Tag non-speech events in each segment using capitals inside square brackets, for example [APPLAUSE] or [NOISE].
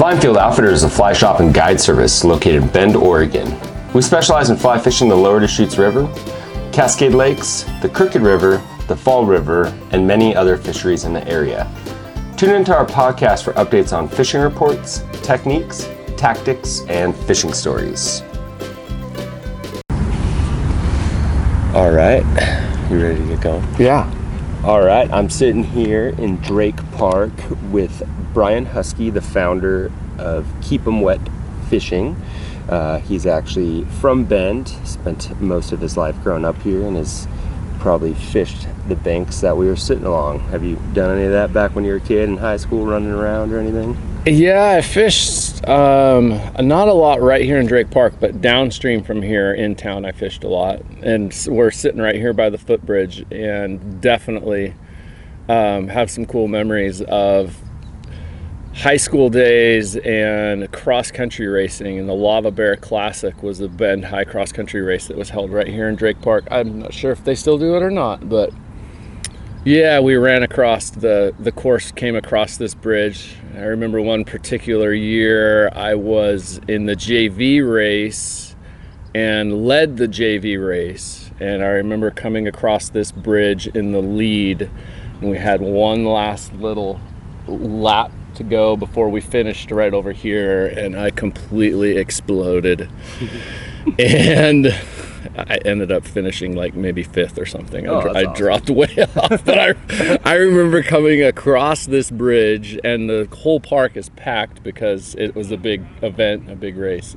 Fly and Field Outfitter is a fly shop and guide service located in Bend, Oregon. We specialize in fly fishing the lower Deschutes River, Cascade Lakes, the Crooked River, the Fall River, and many other fisheries in the area. Tune into our podcast for updates on fishing reports, techniques, tactics, and fishing stories. All right, you ready to get going? Yeah. All right, I'm sitting here in Drake Park with Brian Huskey, the founder of Keep 'em Wet Fishing. Uh, he's actually from Bend, spent most of his life growing up here, and has probably fished the banks that we were sitting along. Have you done any of that back when you were a kid in high school, running around or anything? Yeah, I fished um, not a lot right here in Drake Park, but downstream from here in town, I fished a lot. And we're sitting right here by the footbridge, and definitely um, have some cool memories of high school days and cross country racing. And the Lava Bear Classic was the Bend High cross country race that was held right here in Drake Park. I'm not sure if they still do it or not, but yeah, we ran across the the course came across this bridge. I remember one particular year I was in the JV race and led the JV race and I remember coming across this bridge in the lead and we had one last little lap to go before we finished right over here and I completely exploded. [LAUGHS] and I ended up finishing like maybe fifth or something. Oh, I, dro- I dropped [LAUGHS] way off, but I, I remember coming across this bridge, and the whole park is packed because it was a big event, a big race.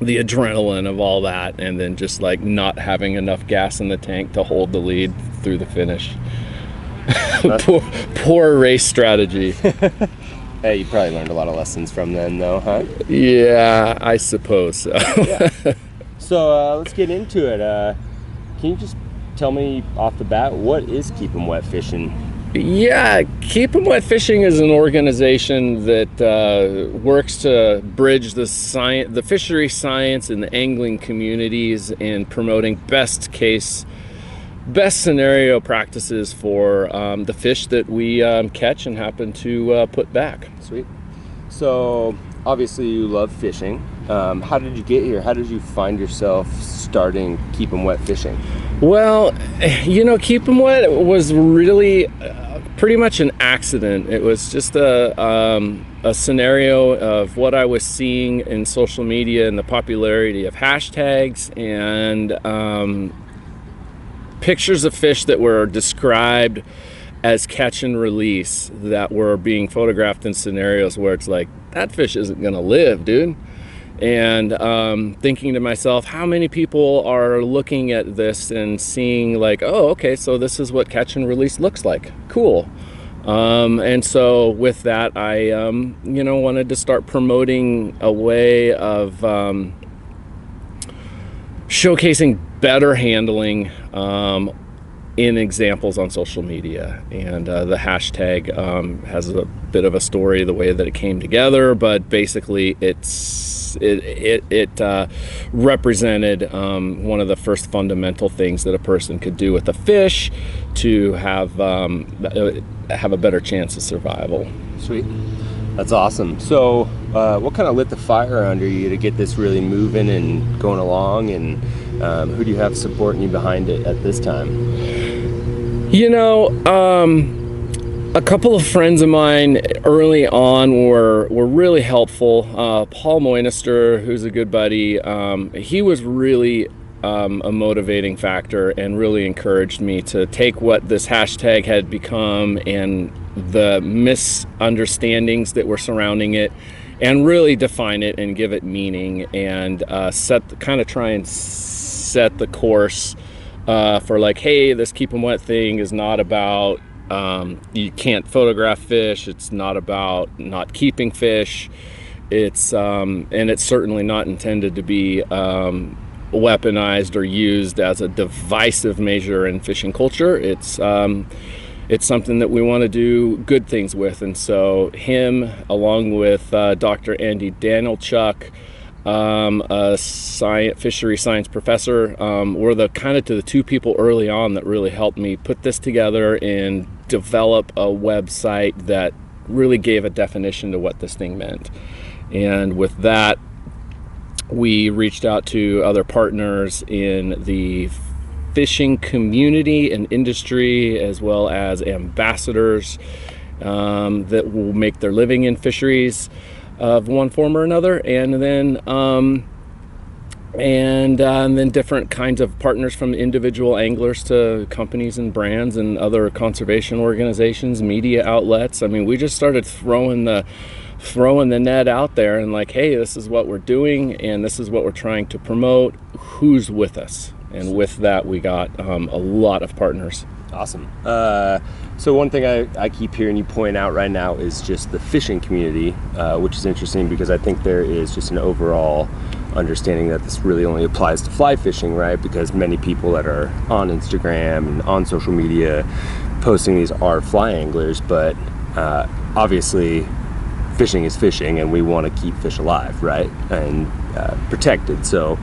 The adrenaline of all that, and then just like not having enough gas in the tank to hold the lead through the finish. [LAUGHS] poor, poor race strategy. [LAUGHS] Hey, you probably learned a lot of lessons from then, though, huh? Yeah, I suppose so. [LAUGHS] So uh, let's get into it. Uh, can you just tell me off the bat what is Keep 'em Wet Fishing? Yeah, Keep 'em Wet Fishing is an organization that uh, works to bridge the science, the fishery science, and the angling communities, in promoting best case, best scenario practices for um, the fish that we um, catch and happen to uh, put back. Sweet. So obviously you love fishing. Um, how did you get here? How did you find yourself starting Keep 'em Wet Fishing? Well, you know, Keep 'em Wet was really uh, pretty much an accident. It was just a, um, a scenario of what I was seeing in social media and the popularity of hashtags and um, pictures of fish that were described as catch and release that were being photographed in scenarios where it's like, that fish isn't to live, dude. And um, thinking to myself how many people are looking at this and seeing like oh okay so this is what catch and release looks like. Cool. Um, and so with that i um, you know wanted to start promoting a way of um, showcasing better handling um, in examples on social media. And uh, the hashtag um, has a bit of a story, the way that it came together, but basically it's it it, it uh, represented um, one of the first fundamental things that a person could do with a fish to have um, have a better chance of survival. Sweet. That's awesome. So, uh, what kind of lit the fire under you to get this really moving and going along? And um, who do you have supporting you behind it at this time? You know, um, a couple of friends of mine early on were were really helpful. Uh, Paul Moynister, who's a good buddy, um, he was really um, a motivating factor and really encouraged me to take what this hashtag had become and the misunderstandings that were surrounding it and really define it and give it meaning and uh, set kind of try and set the course uh, for like hey this keep 'em wet thing is not about um, you can't photograph fish it's not about not keeping fish it's um, and it's certainly not intended to be um, weaponized or used as a divisive measure in fishing culture. It's um, it's something that we want to do good things with. And so, him, along with uh, Dr. Andy Danylchuk, um, a science, fishery science professor, um, were the kind of to the two people early on that really helped me put this together and develop a website that really gave a definition to what this thing meant. And with that, we reached out to other partners in the fishing community and industry, as well as ambassadors um, that will make their living in fisheries of one form or another, and then um, and, uh, and then different kinds of partners from individual anglers to companies and brands and other conservation organizations, media outlets. I mean, we just started throwing the throwing the net out there and like, hey, this is what we're doing and this is what we're trying to promote. Who's with us? And with that, we got um, a lot of partners. Awesome. Uh, so one thing I, I keep hearing you point out right now is just the fishing community, uh, which is interesting because I think there is just an overall understanding that this really only applies to fly fishing, right? Because many people that are on Instagram and on social media posting these are fly anglers, but uh, obviously fishing is fishing, and we want to keep fish alive, right, and uh, protected. So,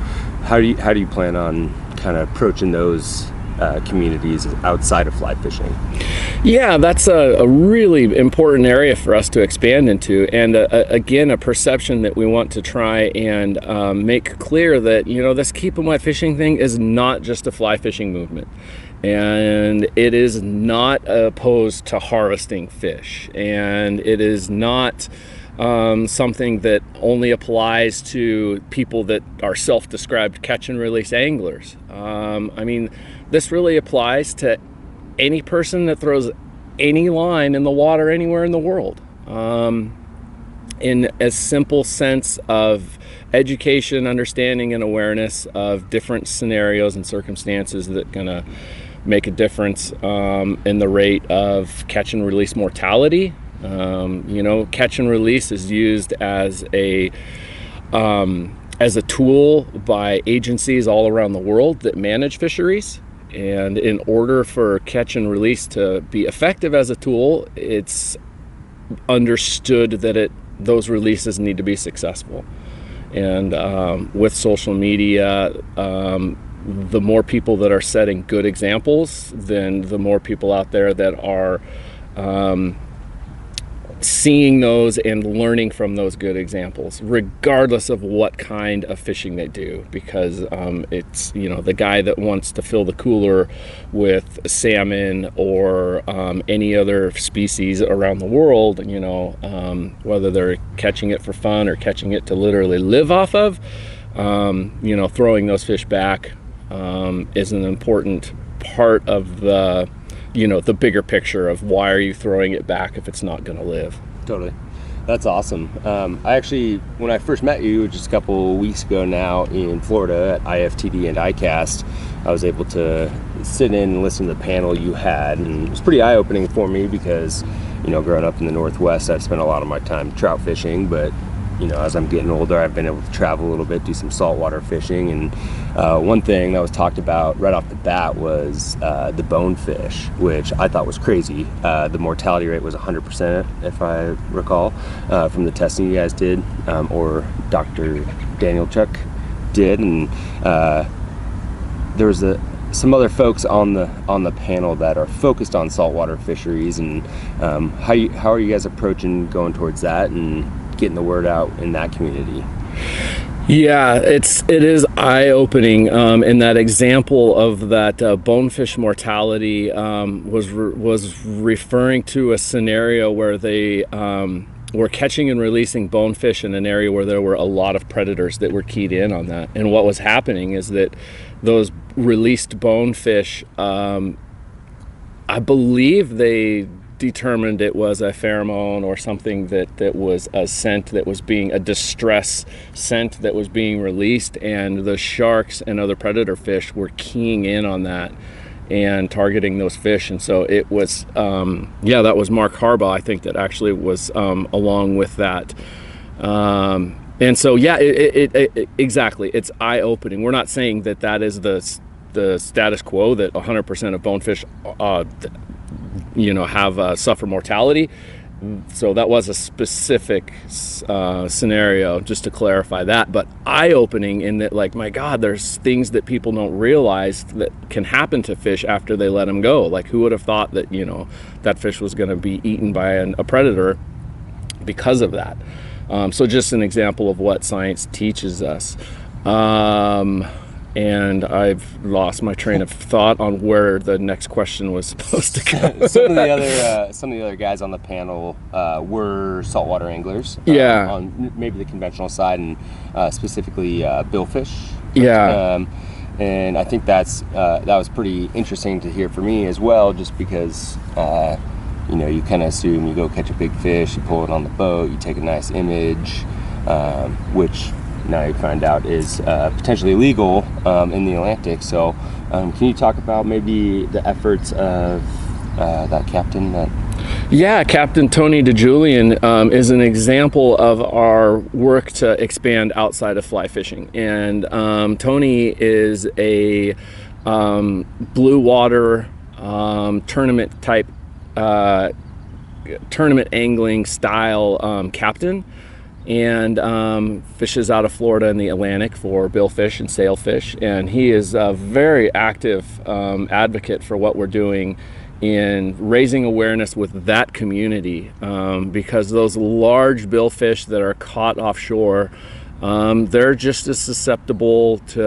how do you how do you plan on kind of approaching those uh, communities outside of fly fishing? Yeah, that's a, a, really important area for us to expand into, and uh, again, a perception that we want to try and um, make clear that you know this keep 'em wet fishing thing is not just a fly fishing movement, and it is not opposed to harvesting fish, and it is not. Um, something that only applies to people that are self described catch and release anglers. Um, I mean, this really applies to any person that throws any line in the water anywhere in the world. Um, in a simple sense of education, understanding, and awareness of different scenarios and circumstances that are gonna make a difference um, in the rate of catch and release mortality. Um, you know, catch and release is used as a um, as a tool by agencies all around the world that manage fisheries. And in order for catch and release to be effective as a tool, it's understood that it those releases need to be successful. And um, with social media, um, the more people that are setting good examples, then the more people out there that are um, seeing those and learning from those good examples, regardless of what kind of fishing they do. Because um, it's, you know, the guy that wants to fill the cooler with salmon or um, any other species around the world, you know, um, whether they're catching it for fun or catching it to literally live off of, um, you know, throwing those fish back um, is an important part of the you know the bigger picture of why are you throwing it back if it's not going to live. Totally. That's awesome. Um, i actually when i first met you just a couple weeks ago now in florida at iftd and icast i was able to sit in and listen to the panel you had and it was pretty eye-opening for me because you know growing up in the northwest i've spent a lot of my time trout fishing but you know, as I'm getting older, I've been able to travel a little bit, do some saltwater fishing. And uh, one thing that was talked about right off the bat was uh, the bonefish, which I thought was crazy. Uh, the mortality rate was 100%, if I recall, uh, from the testing you guys did, um, or Dr. Danylchuk did. And uh, there was a, some other folks on the on the panel that are focused on saltwater fisheries and um, how you, how are you guys approaching going towards that and getting the word out in that community. Yeah, it's it is eye opening. Um, and that example of that uh, bonefish mortality um, was re- was referring to a scenario where they um, were catching and releasing bonefish in an area where there were a lot of predators that were keyed in on that. And what was happening is that those released bonefish, um, I believe they determined it was a pheromone or something that, that was a scent that was being a distress scent that was being released and the sharks and other predator fish were keying in on that and targeting those fish. And so it was um, yeah that was mark harbaugh i think that actually was um, along with that. Um, and so yeah it, it, it, exactly it's eye-opening. We're not saying that that is the the status quo that 100% of bonefish uh, you know have uh, suffer mortality so that was a specific uh, scenario just to clarify that but eye-opening in that like my god there's things that people don't realize that can happen to fish after they let them go like who would have thought that you know that fish was going to be eaten by an, a predator because of that. Um, so just an example of what science teaches us. Um, and I've lost my train of thought on where the next question was [LAUGHS] supposed to go. [LAUGHS] some of the other uh, some of the other guys on the panel uh, were saltwater anglers. uh, Yeah. on maybe the conventional side and uh, specifically uh, billfish. Yeah. Um, and I think that's uh, that was pretty interesting to hear for me as well, just because uh, you know you kind of assume you go catch a big fish, you pull it on the boat, you take a nice image, um, which now you find out is uh, potentially illegal um, in the Atlantic. So, um, can you talk about maybe the efforts of uh, that captain that Yeah, Captain Tony DeJulian um, is an example of our work to expand outside of fly fishing. And um, Tony is a um, blue water um, tournament type, uh, tournament angling style captain. And um, fishes out of Florida in the Atlantic for billfish and sailfish. And he is a very active um, advocate for what we're doing in raising awareness with that community um, because those large billfish that are caught offshore um, they're just as susceptible to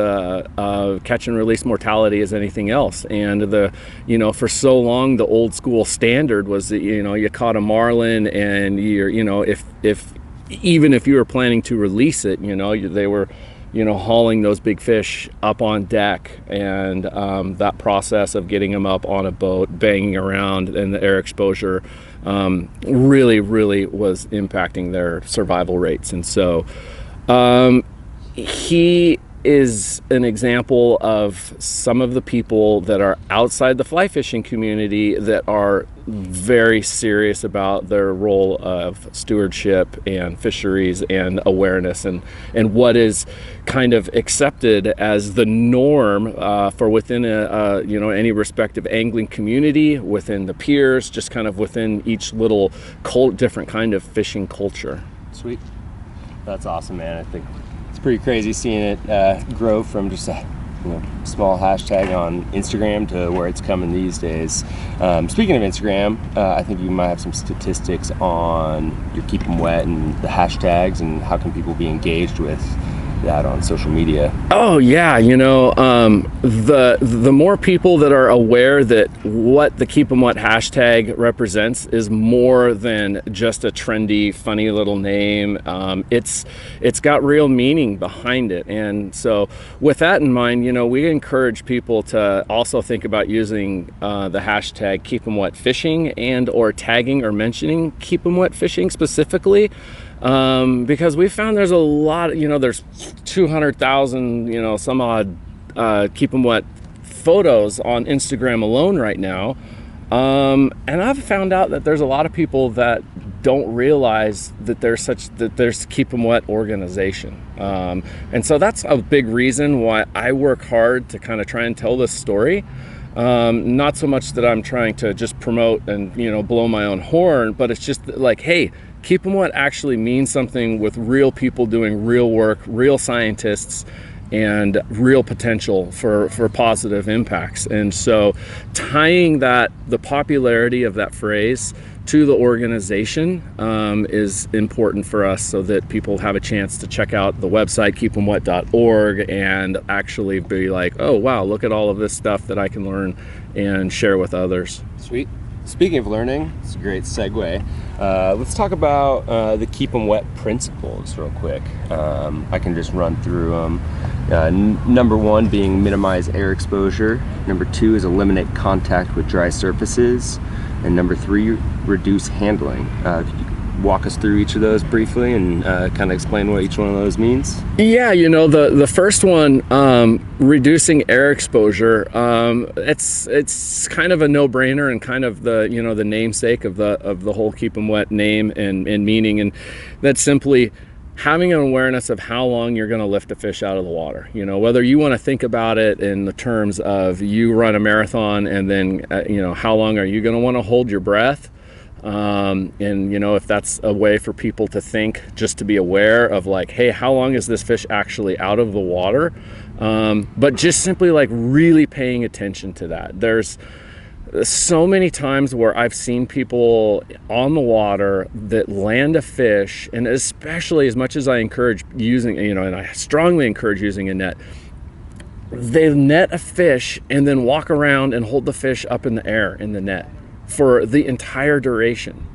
uh, catch and release mortality as anything else and the you know for so long the old school standard was that you know you caught a marlin and you're you know if if even if you were planning to release it you know they were you know, hauling those big fish up on deck, and um, that process of getting them up on a boat, banging around, and the air exposure um, really, really was impacting their survival rates. And so, um, he is an example of some of the people that are outside the fly fishing community that are very serious about their role of stewardship and fisheries and awareness and and what is kind of accepted as the norm uh, for within a, you know any respective angling community within the piers just kind of within each little cult different kind of fishing culture Sweet. That's awesome, man. I think pretty crazy seeing it uh, grow from just a you know, small hashtag on Instagram to where it's coming these days. Um, speaking of Instagram, uh, I think you might have some statistics on your Keep 'em Wet and the hashtags and how can people be engaged with that on social media. Oh yeah, you know, um, the the more people that are aware that what the Keep 'em Wet hashtag represents is more than just a trendy, funny little name. Um, it's it's got real meaning behind it, and so with that in mind, you know, we encourage people to also think about using uh, the hashtag Keep 'em Wet Fishing and or tagging or mentioning Keep 'em Wet Fishing specifically um, because we found there's a lot you know there's 200,000 you know some odd uh, them wet photos on Instagram alone right now. Um, and I've found out that there's a lot of people that don't realize that there's such that there's keep them wet organization. Um, and so that's a big reason why I work hard to kind of try and tell this story. Um, not so much that I'm trying to just promote and you know blow my own horn, but it's just like, hey, keep 'em wet actually means something with real people doing real work, real scientists, and real potential for for positive impacts. And so, tying that the popularity of that phrase to the organization um, is important for us so that people have a chance to check out the website keepemwet.org and actually be like oh wow look at all of this stuff that i can learn and share with others Sweet. Speaking of learning, it's a great segue. Uh, let's talk about uh, the them wet principles real quick. Um, I can just run through them. Uh, n- number one being minimize air exposure. Number two is eliminate contact with dry surfaces. And number three, reduce handling. Uh, could you walk us through each of those briefly and uh, kind of explain what each one of those means? Yeah, you know the the first one, um, reducing air exposure. Um, it's it's kind of a no brainer and kind of the you know the namesake of the of the whole keep 'em wet name and and meaning, and that's simply having an awareness of how long you're going to lift a fish out of the water. You know whether you want to think about it in the terms of you run a marathon and then uh, you know how long are you going to want to hold your breath um, and you know if that's a way for people to think just to be aware of like hey how long is this fish actually out of the water? Um, but just simply like really paying attention to that. There's so many times where I've seen people on the water that land a fish, and especially as much as I encourage using, you know, and I strongly encourage using a net, they net a fish and then walk around and hold the fish up in the air in the net for the entire duration.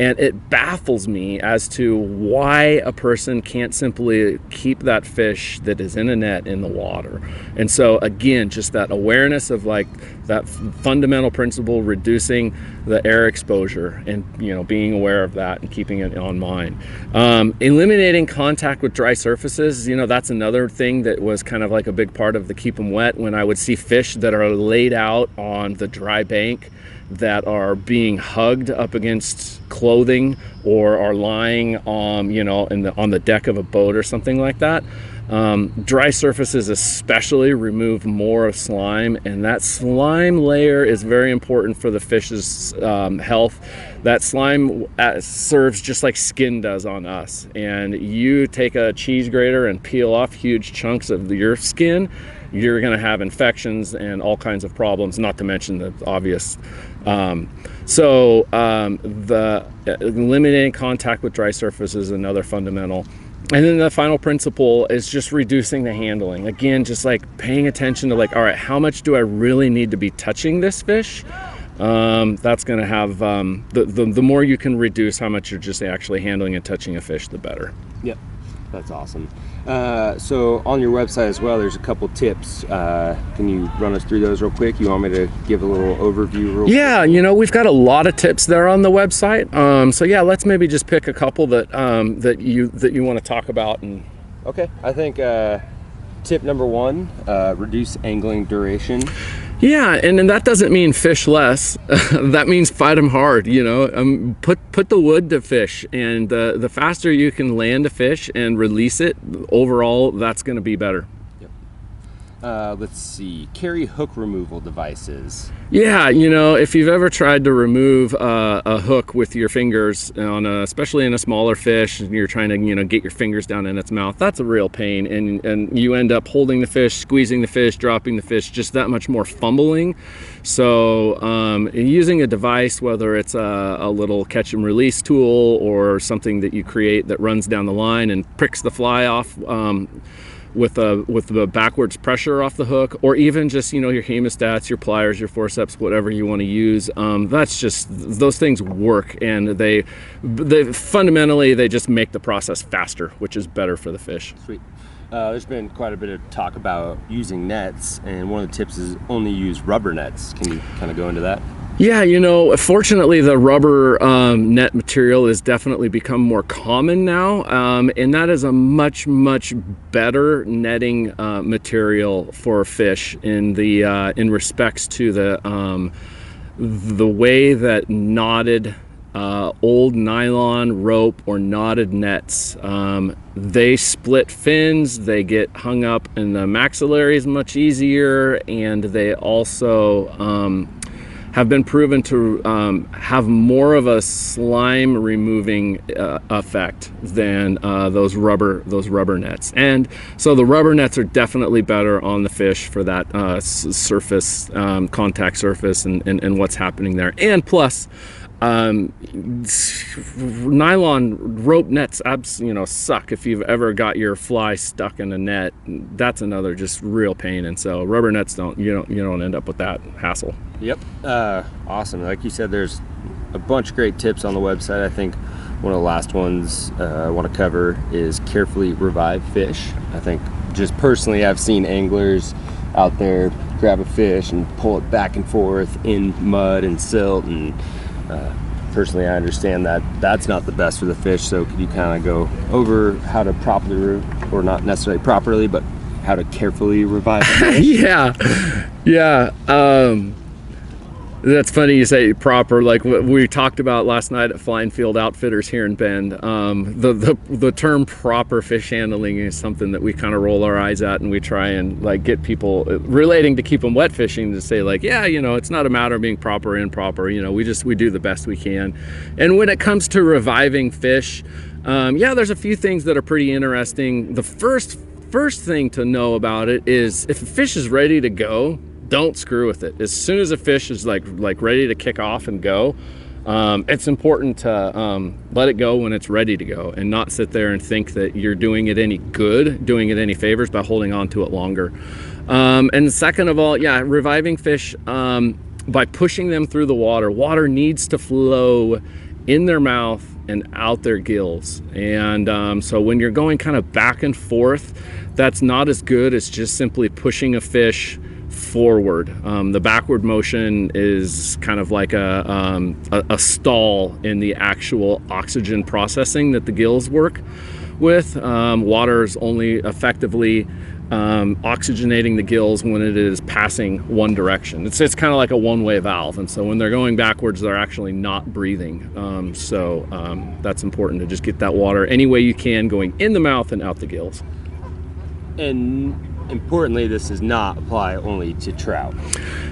And it baffles me as to why a person can't simply keep that fish that is in a net in the water. And so, again, just that awareness of like that fundamental principle, reducing the air exposure and, you know, being aware of that and keeping it on mind. Um, eliminating contact with dry surfaces, you know, that's another thing that was kind of like a big part of the keep them wet when I would see fish that are laid out on the dry bank that are being hugged up against clothing or are lying um, you know in the, on the deck of a boat or something like that. Um, dry surfaces especially remove more of slime and that slime layer is very important for the fish's um, health. That slime uh, serves just like skin does on us and you take a cheese grater and peel off huge chunks of your skin you're going to have infections and all kinds of problems, not to mention the obvious. Um, so, um, the uh, eliminating contact with dry surfaces is another fundamental. And then the final principle is just reducing the handling. Again, just like paying attention to like, all right, how much do I really need to be touching this fish? Um, that's going to have um, the, the the more you can reduce how much you're just actually handling and touching a fish, the better. Yep, that's awesome. Uh, so on your website as well, there's a couple tips. Uh, can you run us through those real quick? You want me to give a little overview? Real yeah, quick? you know we've got a lot of tips there on the website. Um, so yeah, let's maybe just pick a couple that um, that you that you want to talk about. And okay, I think uh, tip number one: uh, reduce angling duration. Yeah, and, and that doesn't mean fish less. [LAUGHS] that means fight them hard. You know, um, put put the wood to fish, and uh, the faster you can land a fish and release it, overall, that's going to be better. Uh, let's see, carry hook removal devices. Yeah, you know, if you've ever tried to remove uh, a hook with your fingers, on a, especially in a smaller fish, and you're trying to, you know, get your fingers down in its mouth, that's a real pain. And, and you end up holding the fish, squeezing the fish, dropping the fish, just that much more fumbling. So, um, using a device, whether it's a, a little catch and release tool or something that you create that runs down the line and pricks the fly off. Um, with a with the backwards pressure off the hook, or even just you know your hemostats, your pliers, your forceps, whatever you want to use. Um, that's just those things work, and they they fundamentally they just make the process faster, which is better for the fish. Sweet. Uh, there's been quite a bit of talk about using nets, and one of the tips is only use rubber nets. Can you kind of go into that? Yeah, you know, fortunately, the rubber um, net material has definitely become more common now, um, and that is a much, much better netting uh, material for fish in the uh, in respects to the um, the way that knotted uh, old nylon rope or knotted nets. Um, they split fins, they get hung up in the maxillaries much easier, and they also um, have been proven to um, have more of a slime removing uh, effect than uh, those rubber those rubber nets. And so the rubber nets are definitely better on the fish for that uh, surface um, contact surface and, and, and what's happening there. And plus. Um, nylon rope nets, abs, you know, suck if you've ever got your fly stuck in a net. That's another just real pain. And so rubber nets don't you don't you don't end up with that hassle. Yep. Uh, awesome. Like you said, there's a bunch of great tips on the website. I think one of the last ones uh, I want to cover is carefully revive fish. I think just personally, I've seen anglers out there grab a fish and pull it back and forth in mud and silt and uh, personally, I understand that that's not the best for the fish. So, could you kind of go over how to properly, or not necessarily properly, but how to carefully revive? [LAUGHS] yeah, yeah. Um, that's funny you say proper. Like we talked about last night at Fly and Field Outfitters here in Bend. Um, the, the the term proper fish handling is something that we kind of roll our eyes at, and we try and like get people uh, relating to keep them wet fishing to say like, yeah, you know, it's not a matter of being proper or improper. You know, we just we do the best we can. And when it comes to reviving fish, um, yeah, there's a few things that are pretty interesting. The first first thing to know about it is if a fish is ready to go don't screw with it. As soon as a fish is like like ready to kick off and go, um, it's important to um, let it go when it's ready to go and not sit there and think that you're doing it any good, doing it any favors by holding on to it longer. Um, and second of all, yeah, reviving fish um, by pushing them through the water. Water needs to flow in their mouth and out their gills. And um, so when you're going kind of back and forth, that's not as good as just simply pushing a fish forward. Um, the backward motion is kind of like a, um, a, a, stall in the actual oxygen processing that the gills work with. Um, water is only effectively um, oxygenating the gills when it is passing one direction. It's, it's kind of like a one way valve. And so when they're going backwards, they're actually not breathing. Um, so um, that's important to just get that water any way you can going in the mouth and out the gills. And importantly, this does not apply only to trout.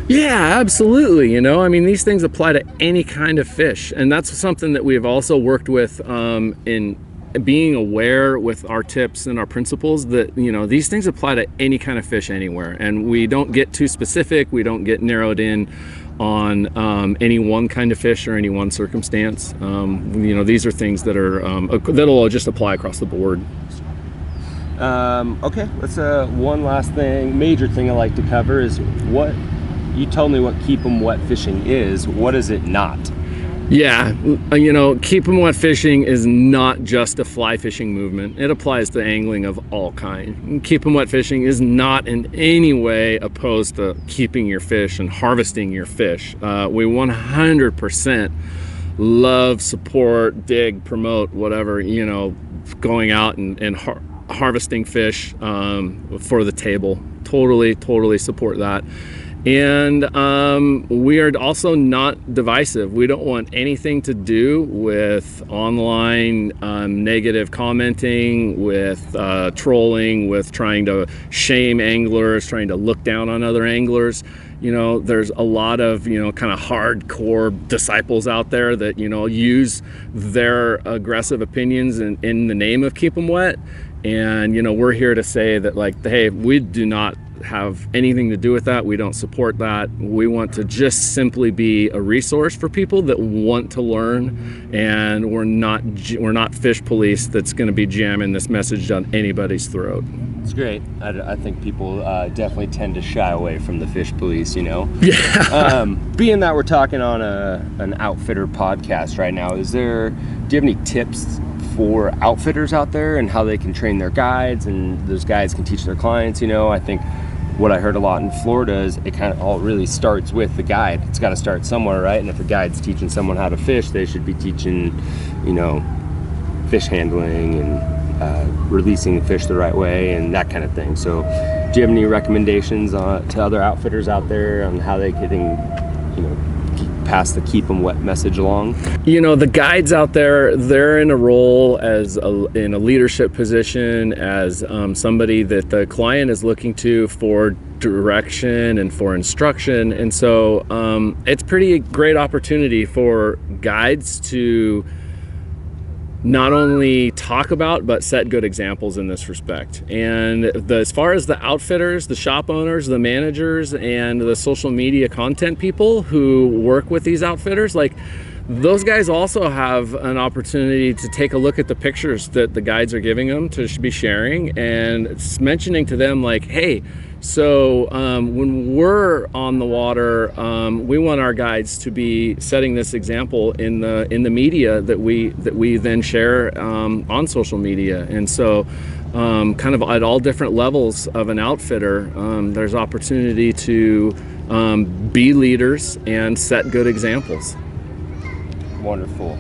Yeah, absolutely. You know, I mean, these things apply to any kind of fish. And that's something that we have also worked with um, in being aware with our tips and our principles that you know these things apply to any kind of fish anywhere and we don't get too specific we don't get narrowed in on um, any one kind of fish or any one circumstance um, you know these are things that are um, that'll just apply across the board um, okay let's uh one last thing major thing i like to cover is what you told me what keep them wet fishing is what is it not yeah, uh, you know, keep them wet fishing is not just a fly fishing movement. It applies to angling of all kind. Keep them wet fishing is not in any way opposed to keeping your fish and harvesting your fish. Uh, we 100% love, support, dig, promote, whatever, you know, going out and, and har harvesting fish um, for the table. Totally, totally support that. And um, we are also not divisive. We don't want anything to do with online um, negative commenting, with uh, trolling, with trying to shame anglers, trying to look down on other anglers. You know, there's a lot of, you know, kind of hardcore disciples out there that, you know, use their aggressive opinions in, in the name of keep them Wet. And, you know, we're here to say that, like, hey, we do not have anything to do with that. We don't support that. We want to just simply be a resource for people that want to learn, and we're not we're not fish police that's going to be jamming this message down anybody's throat. It's great. I, I think people uh, definitely tend to shy away from the fish police. You know. Yeah. um, being that we're talking on a an outfitter podcast right now, is there? Do you have any tips for outfitters out there and how they can train their guides and those guides can teach their clients you know i think what I heard a lot in Florida is it kind of all really starts with the guide. It's got to start somewhere, right? And if a guide's teaching someone how to fish, they should be teaching, you know, fish handling and uh, releasing the fish the right way and that kind of thing. So, do you have any recommendations uh, to other outfitters out there on how they can, you know, pass the keep them wet message along? You know, the guides out there, they're in a role as a, in a leadership position, as um, somebody that the client is looking to for direction and for instruction. And so um, it's pretty great opportunity for guides to not only talk about but set good examples in this respect. And the, as far as the outfitters the shop owners the managers and the social media content people who work with these outfitters like those guys also have an opportunity to take a look at the pictures that the guides are giving them to be sharing and it's mentioning to them like hey so um, when we're on the water, um, we want our guides to be setting this example in the in the media that we that we then share um, on social media. And so, um, kind of at all different levels of an outfitter, um, there's opportunity to um, be leaders and set good examples. Wonderful.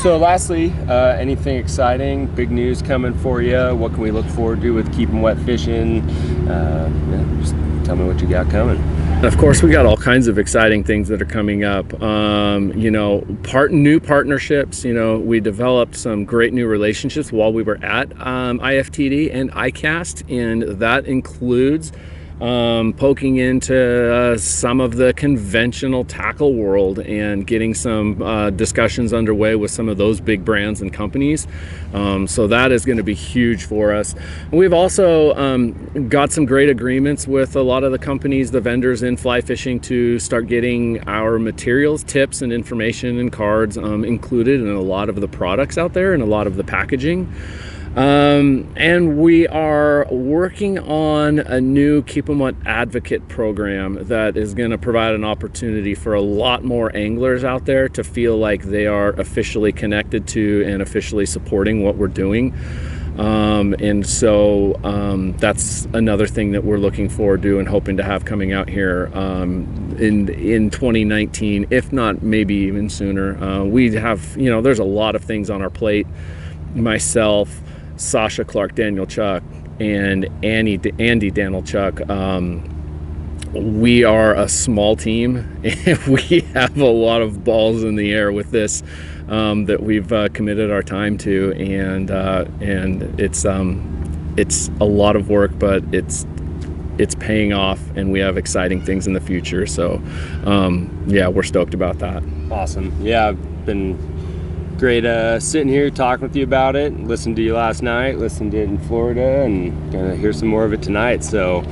So, lastly, uh, anything exciting, big news coming for you? What can we look forward to with keeping wet fishing? Uh, yeah, just tell me what you got coming. Of course, we got all kinds of exciting things that are coming up. Um, you know, part new partnerships. You know, we developed some great new relationships while we were at um, IFTD and ICAST, and that includes um, poking into uh, some of the conventional tackle world and getting some uh, discussions underway with some of those big brands and companies. Um, so that is going to be huge for us. We've also um, got some great agreements with a lot of the companies, the vendors in fly fishing, to start getting our materials, tips, and information and cards um, included in a lot of the products out there and a lot of the packaging. Um, and we are working on a new Keep 'em Wet Advocate program that is going to provide an opportunity for a lot more anglers out there to feel like they are officially connected to and officially supporting what we're doing. Um, and so um, that's another thing that we're looking forward to and hoping to have coming out here um, in in 2019, if not maybe even sooner. Uh, we have, you know, there's a lot of things on our plate. Myself, Sascha Clark Danylchuk and Annie Andy Danylchuk. Um, we are a small team. And [LAUGHS] we have a lot of balls in the air with this um, that we've uh, committed our time to and uh, and it's um, it's a lot of work but it's it's paying off and we have exciting things in the future. So um, yeah we're stoked about that. Awesome. Yeah I've been great uh, sitting here talking with you about it. Listened to you last night, listened to it in Florida, and gonna hear some more of it tonight. So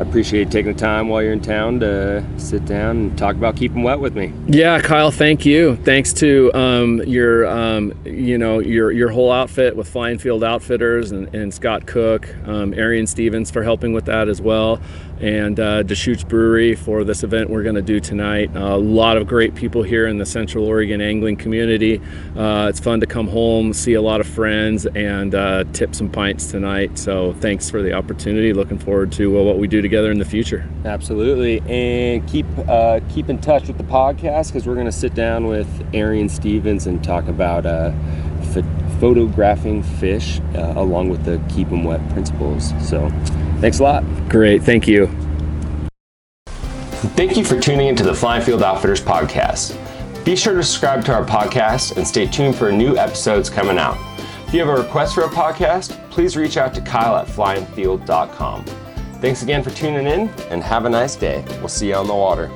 I appreciate taking the time while you're in town to sit down and talk about keeping Wet with me. Yeah, Kyle, thank you. Thanks to um, your, um, you know, your your whole outfit with Fly and Field Outfitters and, and Scott Cook, um, Arian Stevens for helping with that as well and uh, Deschutes Brewery for this event we're going to do tonight. A lot of great people here in the Central Oregon angling community. Uh, it's fun to come home, see a lot of friends, and uh, tip some pints tonight. So thanks for the opportunity. Looking forward to uh, what we do together in the future. Absolutely, and keep uh, keep in touch with the podcast because we're going to sit down with Arian Stevens and talk about photographing fish along with the Keep 'em Wet principles. So. Thanks a lot. Great. Thank you. Thank you for tuning into the Fly and Field Outfitters podcast. Be sure to subscribe to our podcast and stay tuned for new episodes coming out. If you have a request for a podcast, please reach out to Kyle at flyandfield.com. Thanks again for tuning in and have a nice day. We'll see you on the water.